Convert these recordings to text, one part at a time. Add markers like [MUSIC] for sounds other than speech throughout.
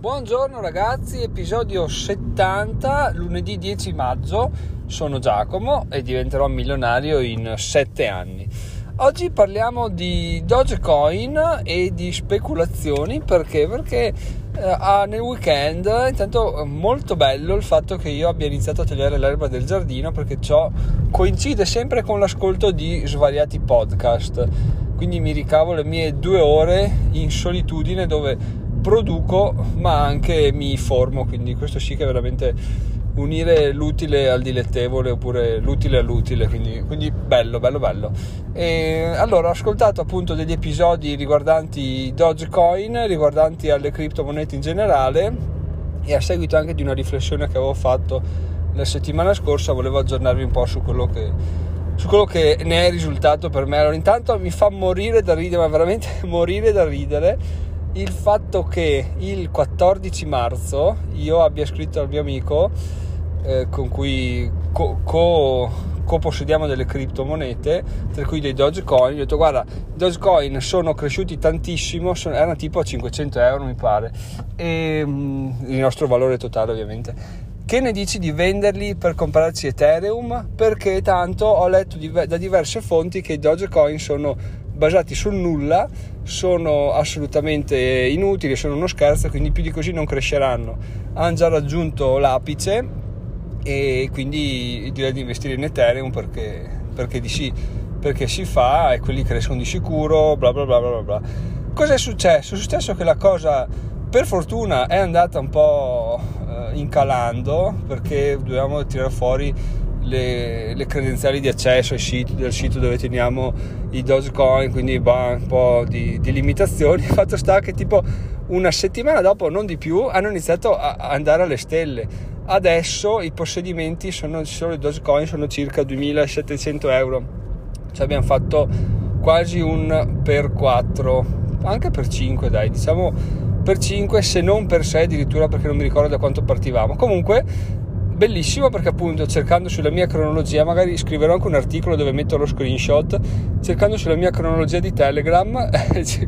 Buongiorno ragazzi, episodio 70, lunedì 10 maggio, sono Giacomo e diventerò milionario in 7 anni. Oggi parliamo di Dogecoin e di speculazioni perché? Perché eh, nel weekend intanto molto bello il fatto che io abbia iniziato a tagliare l'erba del giardino perché ciò coincide sempre con l'ascolto di svariati podcast quindi mi ricavo le mie due ore in solitudine dove produco ma anche mi formo, quindi questo sì che è veramente unire l'utile al dilettevole oppure l'utile all'utile, quindi, quindi bello, bello, bello. E allora ho ascoltato appunto degli episodi riguardanti Dogecoin, riguardanti alle criptomonete in generale e a seguito anche di una riflessione che avevo fatto la settimana scorsa volevo aggiornarvi un po' su quello che, su quello che ne è risultato per me. Allora intanto mi fa morire da ridere, ma veramente [LAUGHS] morire da ridere il fatto che il 14 marzo io abbia scritto al mio amico eh, con cui co, co, co-possediamo delle criptomonete, tra cui dei Dogecoin, gli ho detto guarda, i Dogecoin sono cresciuti tantissimo, sono, erano tipo a 500 euro mi pare, e, mm, il nostro valore totale ovviamente. Che ne dici di venderli per comprarci Ethereum? Perché tanto ho letto di, da diverse fonti che i Dogecoin sono basati sul nulla sono assolutamente inutili, sono uno scherzo, quindi più di così non cresceranno. Hanno già raggiunto l'apice e quindi direi di investire in Ethereum perché, perché, di sì, perché si fa e quelli crescono di sicuro, bla bla bla bla bla. Cosa è successo? È successo che la cosa per fortuna è andata un po' eh, incalando perché dovevamo tirare fuori le, le, credenziali di accesso al sito, del sito dove teniamo i Dogecoin, quindi un po' di, di limitazioni. [LAUGHS] Il fatto sta che tipo una settimana dopo, non di più, hanno iniziato a andare alle stelle. Adesso i possedimenti sono, solo i Dogecoin sono circa 2700 euro. Cioè abbiamo fatto quasi un per 4, anche per 5 dai, diciamo per 5 se non per 6 addirittura perché non mi ricordo da quanto partivamo. Comunque bellissimo perché appunto cercando sulla mia cronologia, magari scriverò anche un articolo dove metto lo screenshot, cercando sulla mia cronologia di Telegram,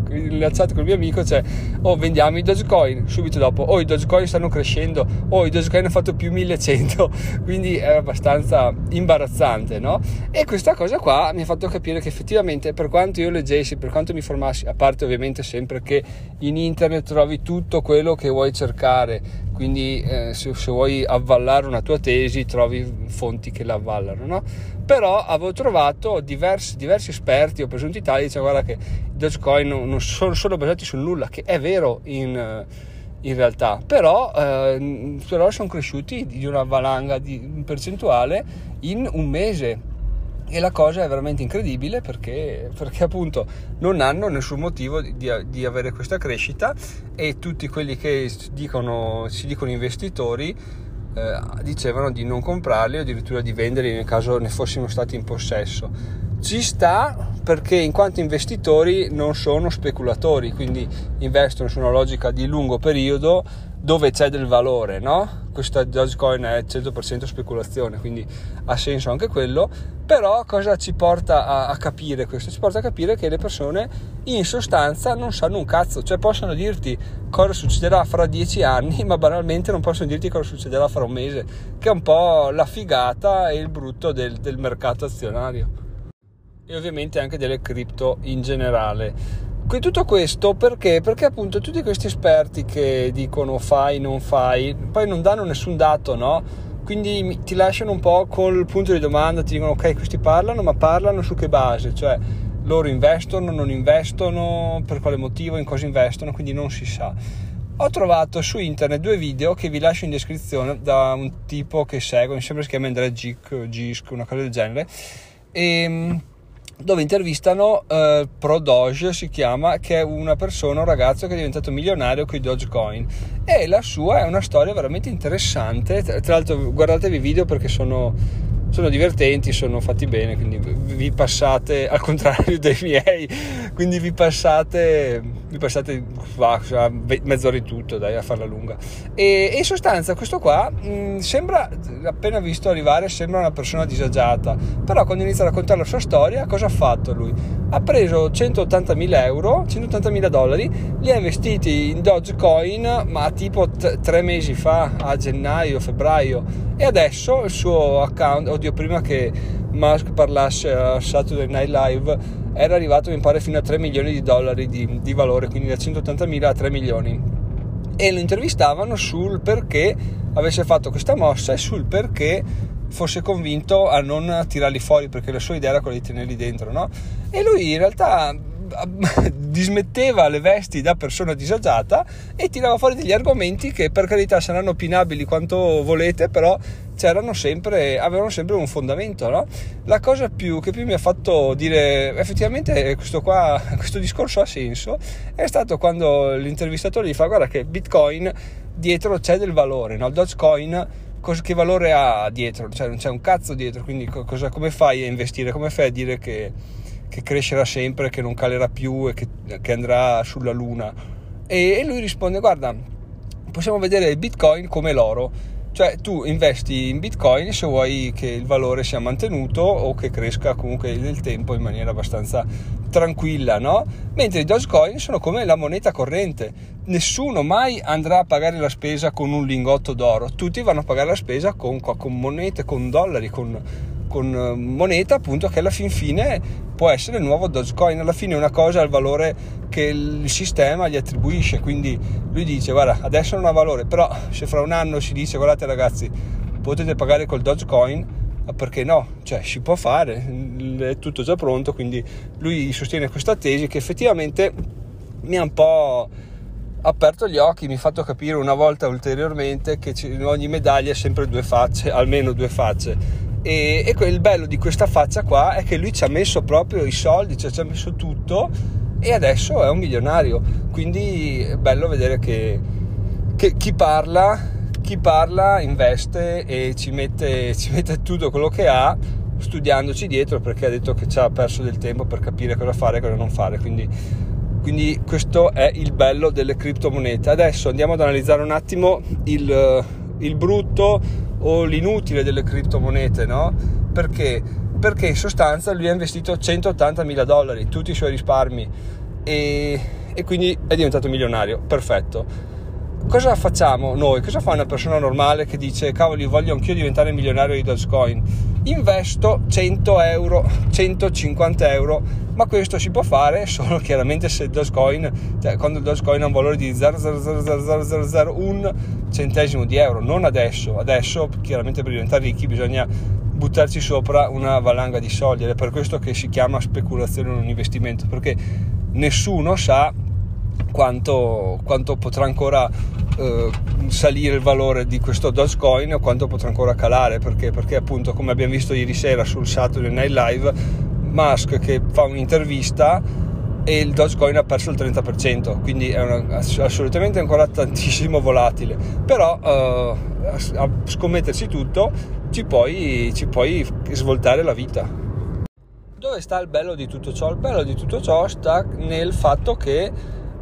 nella chat con il mio amico c'è, oh vendiamo i Dogecoin, subito dopo, oh i Dogecoin stanno crescendo, oh i Dogecoin hanno fatto più 1100, [LAUGHS] quindi è abbastanza imbarazzante, no? E questa cosa qua mi ha fatto capire che effettivamente per quanto io leggessi, per quanto mi formassi, a parte ovviamente sempre che in internet trovi tutto quello che vuoi cercare, quindi eh, se, se, vuoi avvallare una tua tesi trovi fonti che la avvallano no? però avevo trovato diversi, diversi esperti o presunti tali dicevano guarda che i Dogecoin non, non sono, sono, basati sul nulla che è vero in, in realtà però, eh, però sono cresciuti di una valanga di percentuale in un mese e la cosa è veramente incredibile perché, perché appunto non hanno nessun motivo di, di, avere questa crescita e tutti quelli che dicono, si dicono investitori eh, dicevano di non comprarli o addirittura di venderli nel caso ne fossimo stati in possesso. Ci sta perché in quanto investitori non sono speculatori, quindi investono su una logica di lungo periodo dove c'è del valore, no? Questa Dogecoin è 100% speculazione, quindi ha senso anche quello, però cosa ci porta a, a, capire questo? Ci porta a capire che le persone in sostanza non sanno un cazzo, cioè possono dirti cosa succederà fra dieci anni, [LAUGHS] ma banalmente non possono dirti cosa succederà fra un mese, che è un po' la figata e il brutto del, del mercato azionario. E ovviamente anche delle cripto in generale tutto questo perché? Perché appunto tutti questi esperti che dicono fai, non fai, poi non danno nessun dato, no? Quindi ti lasciano un po' col punto di domanda, ti dicono ok, questi parlano, ma parlano su che base? Cioè loro investono, non investono, per quale motivo, in cosa investono, quindi non si sa. Ho trovato su internet due video che vi lascio in descrizione da un tipo che seguo, mi sembra si chiama Andrea Gic, Gisk, una cosa del genere. E ehm, dove intervistano eh, Pro Doge si chiama che è una persona, un ragazzo che è diventato milionario con i Dogecoin. E la sua è una storia veramente interessante. Tra l'altro guardatevi i video perché sono, sono divertenti, sono fatti bene quindi vi passate al contrario [LAUGHS] dei miei quindi vi passate vi passate va, mezz'ora di tutto dai a farla lunga. E, e in sostanza questo qua mh, mm, sembra appena visto arrivare sembra una persona disagiata. Però quando inizia a raccontare la sua storia cosa ha fatto lui? Ha preso 180.000 euro 180.000 dollari li ha investiti in Dogecoin ma tipo t- tre mesi fa a gennaio febbraio. E adesso il suo account oddio prima che Musk parlasse a Saturday Night Live era arrivato mi pare fino a 3 milioni di dollari di, di valore, quindi da 180 a 3 milioni. E lo intervistavano sul perché avesse fatto questa mossa e sul perché fosse convinto a non tirarli fuori perché la sua idea era quella di tenerli dentro, no? E lui in realtà [LAUGHS] dismetteva le vesti da persona disagiata e tirava fuori degli argomenti che per carità saranno opinabili quanto volete, però sempre, avevano sempre un fondamento. No? La cosa più, che più mi ha fatto dire effettivamente questo, qua, [LAUGHS] questo discorso ha senso è stato quando l'intervistatore gli fa guarda che Bitcoin dietro c'è del valore, no? Dogecoin che valore ha dietro? Cioè non c'è un cazzo dietro, quindi cosa, come fai a investire? Come fai a dire che che crescerà sempre, che non calerà più e che, che andrà sulla luna. E, e, lui risponde: Guarda, possiamo vedere il bitcoin come l'oro. Cioè tu investi in bitcoin se vuoi che il valore sia mantenuto o che cresca comunque nel tempo in maniera abbastanza tranquilla, no? Mentre i Dogecoin sono come la moneta corrente. Nessuno mai andrà a pagare la spesa con un lingotto d'oro, tutti vanno a pagare la spesa con, con monete, con dollari, con, con eh, moneta appunto che alla fin fine può essere il nuovo Dogecoin. Alla fine una cosa ha il valore che il sistema gli attribuisce. Quindi lui dice guarda adesso non ha valore però se fra un anno si dice guardate ragazzi potete pagare col Dogecoin perché no, cioè si può fare, è tutto già pronto, quindi lui sostiene questa tesi che effettivamente mi ha un po' aperto gli occhi, mi ha fatto capire una volta ulteriormente che ogni medaglia ha sempre due facce, almeno due facce e, e il bello di questa faccia qua è che lui ci ha messo proprio i soldi, cioè ci ha messo tutto e adesso è un milionario. Quindi è bello vedere che, che chi parla chi parla investe e ci mette, ci mette, tutto quello che ha studiandoci dietro perché ha detto che ci ha perso del tempo per capire cosa fare e cosa non fare quindi, quindi questo è il bello delle criptomonete adesso andiamo ad analizzare un attimo il, il brutto o l'inutile delle criptomonete, no? Perché? Perché in sostanza lui ha investito 180 mila dollari, tutti i suoi risparmi e, e quindi è diventato milionario, perfetto. Cosa facciamo noi? Cosa fa una persona normale che dice cavoli voglio anch'io diventare milionario di Dogecoin? Investo 100 euro, 150 euro ma questo si può fare solo [LAUGHS] chiaramente se il Dogecoin, cioè quando il Dogecoin ha un valore di 0,00001 centesimo di euro, non adesso, adesso chiaramente per diventare ricchi bisogna buttarci sopra una valanga di soldi ed è per questo che si chiama speculazione in un investimento, perché nessuno sa quanto, quanto potrà ancora eh, salire il valore di questo Dogecoin o quanto potrà ancora calare perché, perché appunto come abbiamo visto ieri sera sul Saturday Night Live Musk che fa un'intervista e il Dogecoin ha perso il 30%, quindi è una, assolutamente ancora [LAUGHS] tantissimo volatile, però uh, a scommettersi tutto ci puoi, ci puoi svoltare la vita. Dove sta il bello di tutto ciò? Il bello di tutto ciò sta nel fatto che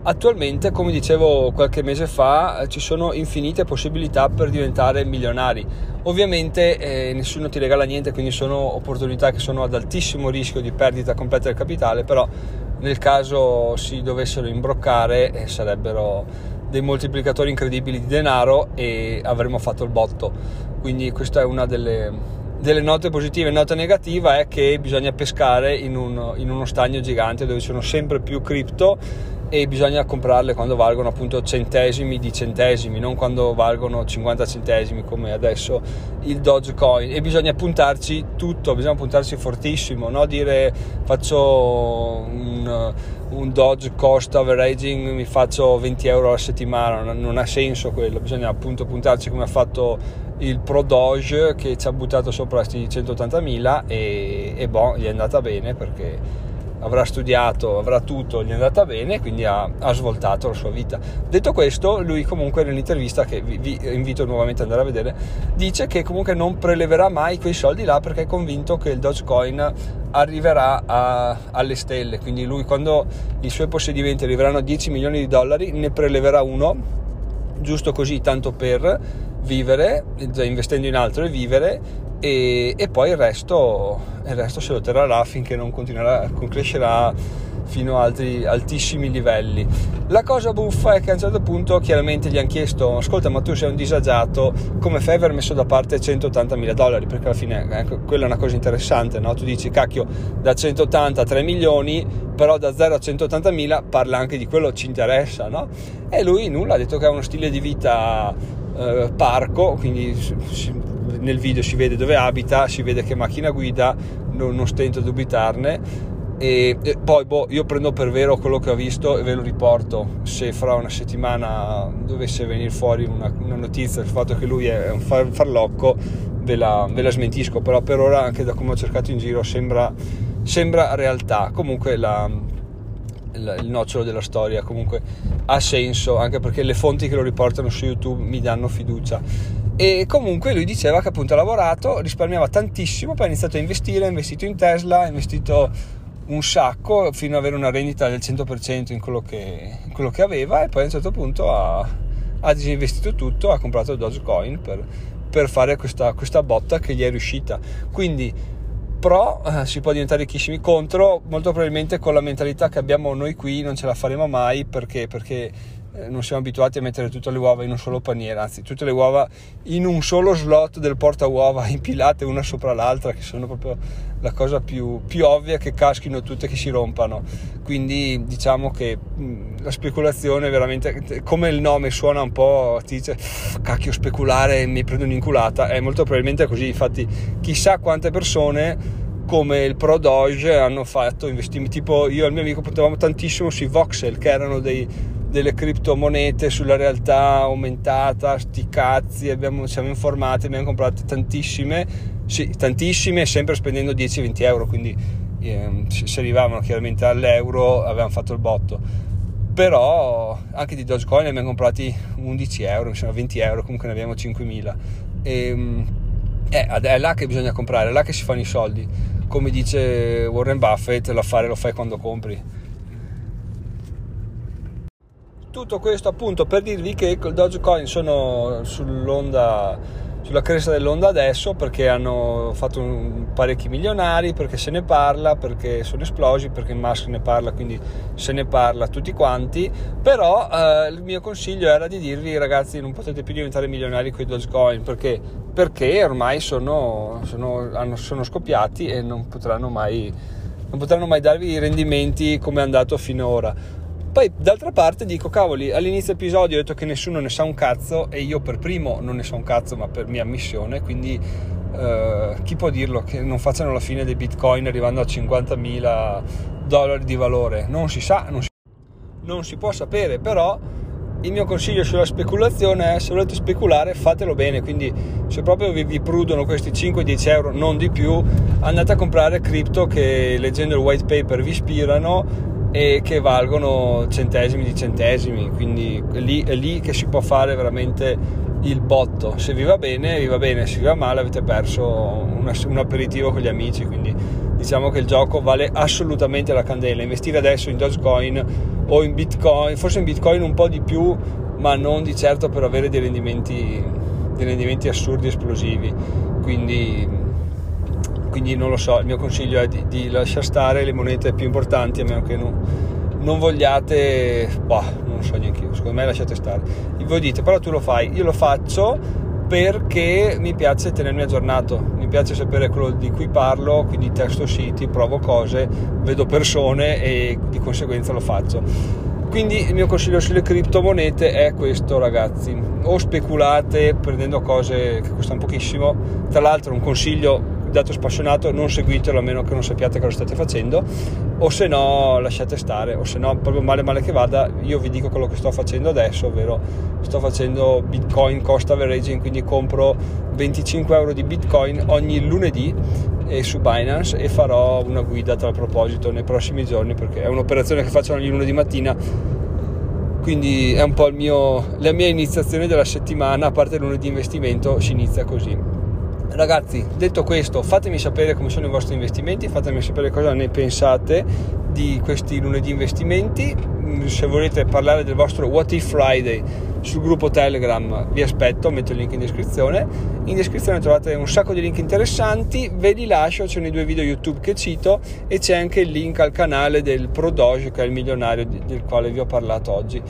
Attualmente, come dicevo qualche mese fa, ci sono infinite possibilità per diventare milionari. Ovviamente eh, nessuno ti regala niente, quindi sono opportunità che sono ad altissimo rischio di perdita completa del capitale, però nel caso si dovessero imbroccare eh, sarebbero dei moltiplicatori incredibili di denaro e avremmo fatto il botto. Quindi questa è una delle, delle note positive. Nota negativa è che bisogna pescare in, un, in uno stagno gigante dove ci sono sempre più cripto e bisogna comprarle quando valgono appunto centesimi di centesimi, non quando valgono 50 centesimi come adesso il Dogecoin e bisogna puntarci tutto, bisogna puntarci fortissimo, no? dire faccio un, un Doge cost averaging, mi faccio 20 euro alla settimana, non, non ha senso quello, bisogna appunto puntarci come ha fatto il Pro Doge che ci ha buttato sopra questi 180.000 e, e boh, gli è andata bene perché avrà studiato, avrà tutto, gli è andata bene, quindi ha, ha svoltato la sua vita. Detto questo, lui comunque nell'intervista, che vi, vi, invito nuovamente ad andare a vedere, dice che comunque non preleverà mai quei soldi là perché è convinto che il Dogecoin arriverà a, alle stelle, quindi lui quando i suoi possedimenti arriveranno a 10 milioni di dollari ne preleverà uno, giusto così, tanto per vivere, investendo in altro e vivere e, e poi il resto, il resto se lo terrà finché non continuerà, crescerà fino a altri altissimi livelli. La cosa buffa è che a un certo punto chiaramente gli hanno chiesto ascolta ma tu sei un disagiato, come fai a aver messo da parte 180 mila dollari? Perché alla fine ecco, quella è una cosa interessante, no? Tu dici cacchio da 180 a 3 milioni, però da 0 a 180 mila parla anche di quello, ci interessa, no? E lui nulla, ha detto che ha uno stile di vita eh, parco, quindi nel video si vede dove abita, si vede che macchina guida, non, non stento a dubitarne. E, e, poi boh, io prendo per vero quello che ho visto e ve lo riporto. Se fra una settimana dovesse venire fuori una, una notizia del fatto che lui è un far, farlocco ve la, ve la, smentisco. Però per ora anche da come ho cercato in giro sembra, sembra realtà. Comunque la, il, il nocciolo della storia comunque ha senso anche perché le fonti che lo riportano su YouTube mi danno fiducia e comunque lui diceva che appunto ha lavorato, risparmiava tantissimo, poi ha iniziato a investire, ha investito in Tesla, ha investito un sacco fino ad avere una rendita del 100% in quello che, in quello che aveva e poi a un certo punto ha, ha disinvestito tutto, ha comprato Dogecoin per, per fare questa, questa, botta che gli è riuscita. Quindi pro eh, si può diventare ricchissimi, contro molto probabilmente con la mentalità che abbiamo noi qui non ce la faremo mai perché, perché non siamo abituati a mettere tutte le uova in un solo paniere, anzi tutte le uova in un solo slot del porta uova [LAUGHS] impilate una sopra l'altra, che sono proprio la cosa più, più ovvia che caschino tutte, che si rompano. Quindi diciamo che la speculazione veramente, come il nome suona un po', ti dice cacchio speculare, mi prendo un'inculata, è molto probabilmente così, infatti chissà quante persone come il Pro Doge hanno fatto investimenti tipo io e il mio amico puntavamo tantissimo sui voxel che erano dei delle criptomonete sulla realtà aumentata, sti cazzi, abbiamo, siamo informati, abbiamo comprato tantissime, sì, tantissime, sempre spendendo 10-20 euro, quindi eh, se arrivavano chiaramente all'euro avevamo fatto il botto. Però anche di Dogecoin ne abbiamo comprati 11 euro, insomma 20 euro, comunque ne abbiamo 5.000. E, ehm, è, è là che bisogna comprare, è là che si fanno i soldi. Come dice Warren Buffett, l'affare lo fai quando compri tutto questo appunto per dirvi che i Dogecoin sono sulla cresta dell'onda adesso perché hanno fatto un, parecchi milionari, perché se ne parla, perché sono esplosi, perché Musk ne parla, quindi se ne parla tutti quanti. Però eh, il mio consiglio era di dirvi ragazzi non potete più diventare milionari con i Dogecoin perché, perché ormai sono, sono, hanno, sono scoppiati e non potranno mai non potranno mai darvi i rendimenti come è andato finora poi d'altra parte dico, cavoli, all'inizio episodio ho detto che nessuno ne sa un cazzo e io per primo non ne so un cazzo, ma per mia missione, quindi eh, chi può dirlo che non facciano la fine dei bitcoin arrivando a 50.000 dollari di valore? Non si sa, non si, non si può sapere, però il mio consiglio sulla speculazione è se volete speculare fatelo bene quindi se proprio vi, vi prudono questi 5-10 euro non di più andate a comprare cripto che leggendo il white paper vi ispirano e che valgono centesimi di centesimi, quindi è lì, è lì che si può fare veramente il botto. Se vi va bene, vi va bene, se vi va male avete perso un, un aperitivo con gli amici, quindi diciamo che il gioco vale assolutamente la candela. Investire adesso in Dogecoin o in Bitcoin, forse in Bitcoin un po' di più, ma non di certo per avere dei rendimenti, dei rendimenti assurdi, esplosivi. Quindi quindi non lo so, il mio consiglio è di, di lasciare stare le monete più importanti a meno che non, non vogliate, boh, non so neanche io, secondo me lasciate stare. Voi dite, però tu lo fai, io lo faccio perché mi piace tenermi aggiornato, mi piace sapere quello di cui parlo, quindi testo siti, provo cose, vedo persone e di conseguenza lo faccio. Quindi il mio consiglio sulle criptomonete è questo ragazzi, o speculate prendendo cose che costano pochissimo, tra l'altro un consiglio guidato spassionato non seguitelo a meno che non sappiate cosa state facendo o se no lasciate stare o se no proprio male male che vada io vi dico quello che sto facendo adesso ovvero sto facendo bitcoin cost averaging quindi compro 25 euro di bitcoin ogni lunedì su Binance e farò una guida a proposito nei prossimi giorni perché è un'operazione che faccio ogni lunedì mattina quindi è un po' mio, la mia iniziazione della settimana a parte lunedì investimento si inizia così ragazzi detto questo fatemi sapere come sono i vostri investimenti fatemi sapere cosa ne pensate di questi lunedì investimenti se volete parlare del vostro What If Friday sul gruppo Telegram vi aspetto, metto il link in descrizione. In descrizione trovate un sacco di link interessanti, ve li lascio, c'è nei due video YouTube che cito e c'è anche il link al canale del Prodoge che è il milionario del quale vi ho parlato oggi.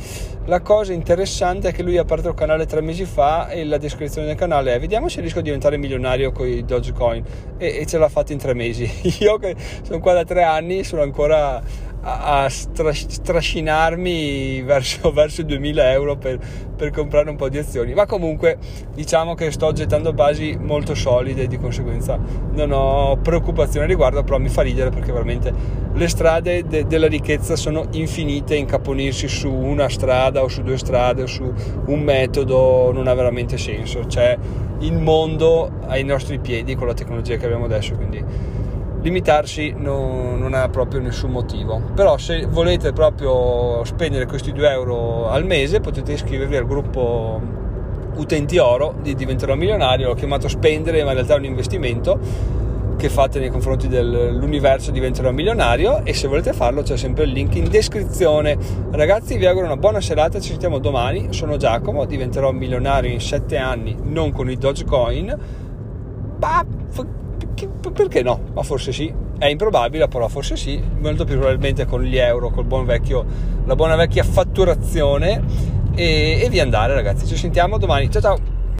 La cosa interessante è che lui ha aperto il canale tre mesi fa e la descrizione del canale è vediamo se riesco a diventare milionario con i Dogecoin e, e ce l'ha fatto in tre mesi. [LAUGHS] Io che sono qua da tre anni sono ancora a, strascinarmi verso, [LAUGHS] verso i 2000 euro per, per, comprare un po' di azioni. Ma comunque diciamo che sto gettando basi molto solide e di conseguenza non ho preoccupazione a riguardo però mi fa ridere perché veramente le strade de, della ricchezza sono infinite incaponirsi su una strada o su due strade o su un metodo non ha veramente senso. C'è il mondo ai nostri piedi con la tecnologia che abbiamo adesso quindi limitarsi non, non, ha proprio nessun motivo. Però se volete proprio spendere questi 2 euro al mese potete iscrivervi al gruppo utenti oro di diventerò milionario l'ho chiamato spendere ma in realtà è un investimento che fate nei confronti dell'universo diventerò milionario e se volete farlo c'è sempre il link in descrizione. Ragazzi vi auguro una buona serata ci sentiamo domani. Sono Giacomo diventerò milionario in 7 anni non con i Dogecoin. Bah, perché no? Ma forse sì. È improbabile, però forse sì. Molto più probabilmente con gli euro, col buon vecchio, la buona vecchia fatturazione. E, e via andare, ragazzi. Ci sentiamo domani. Ciao ciao.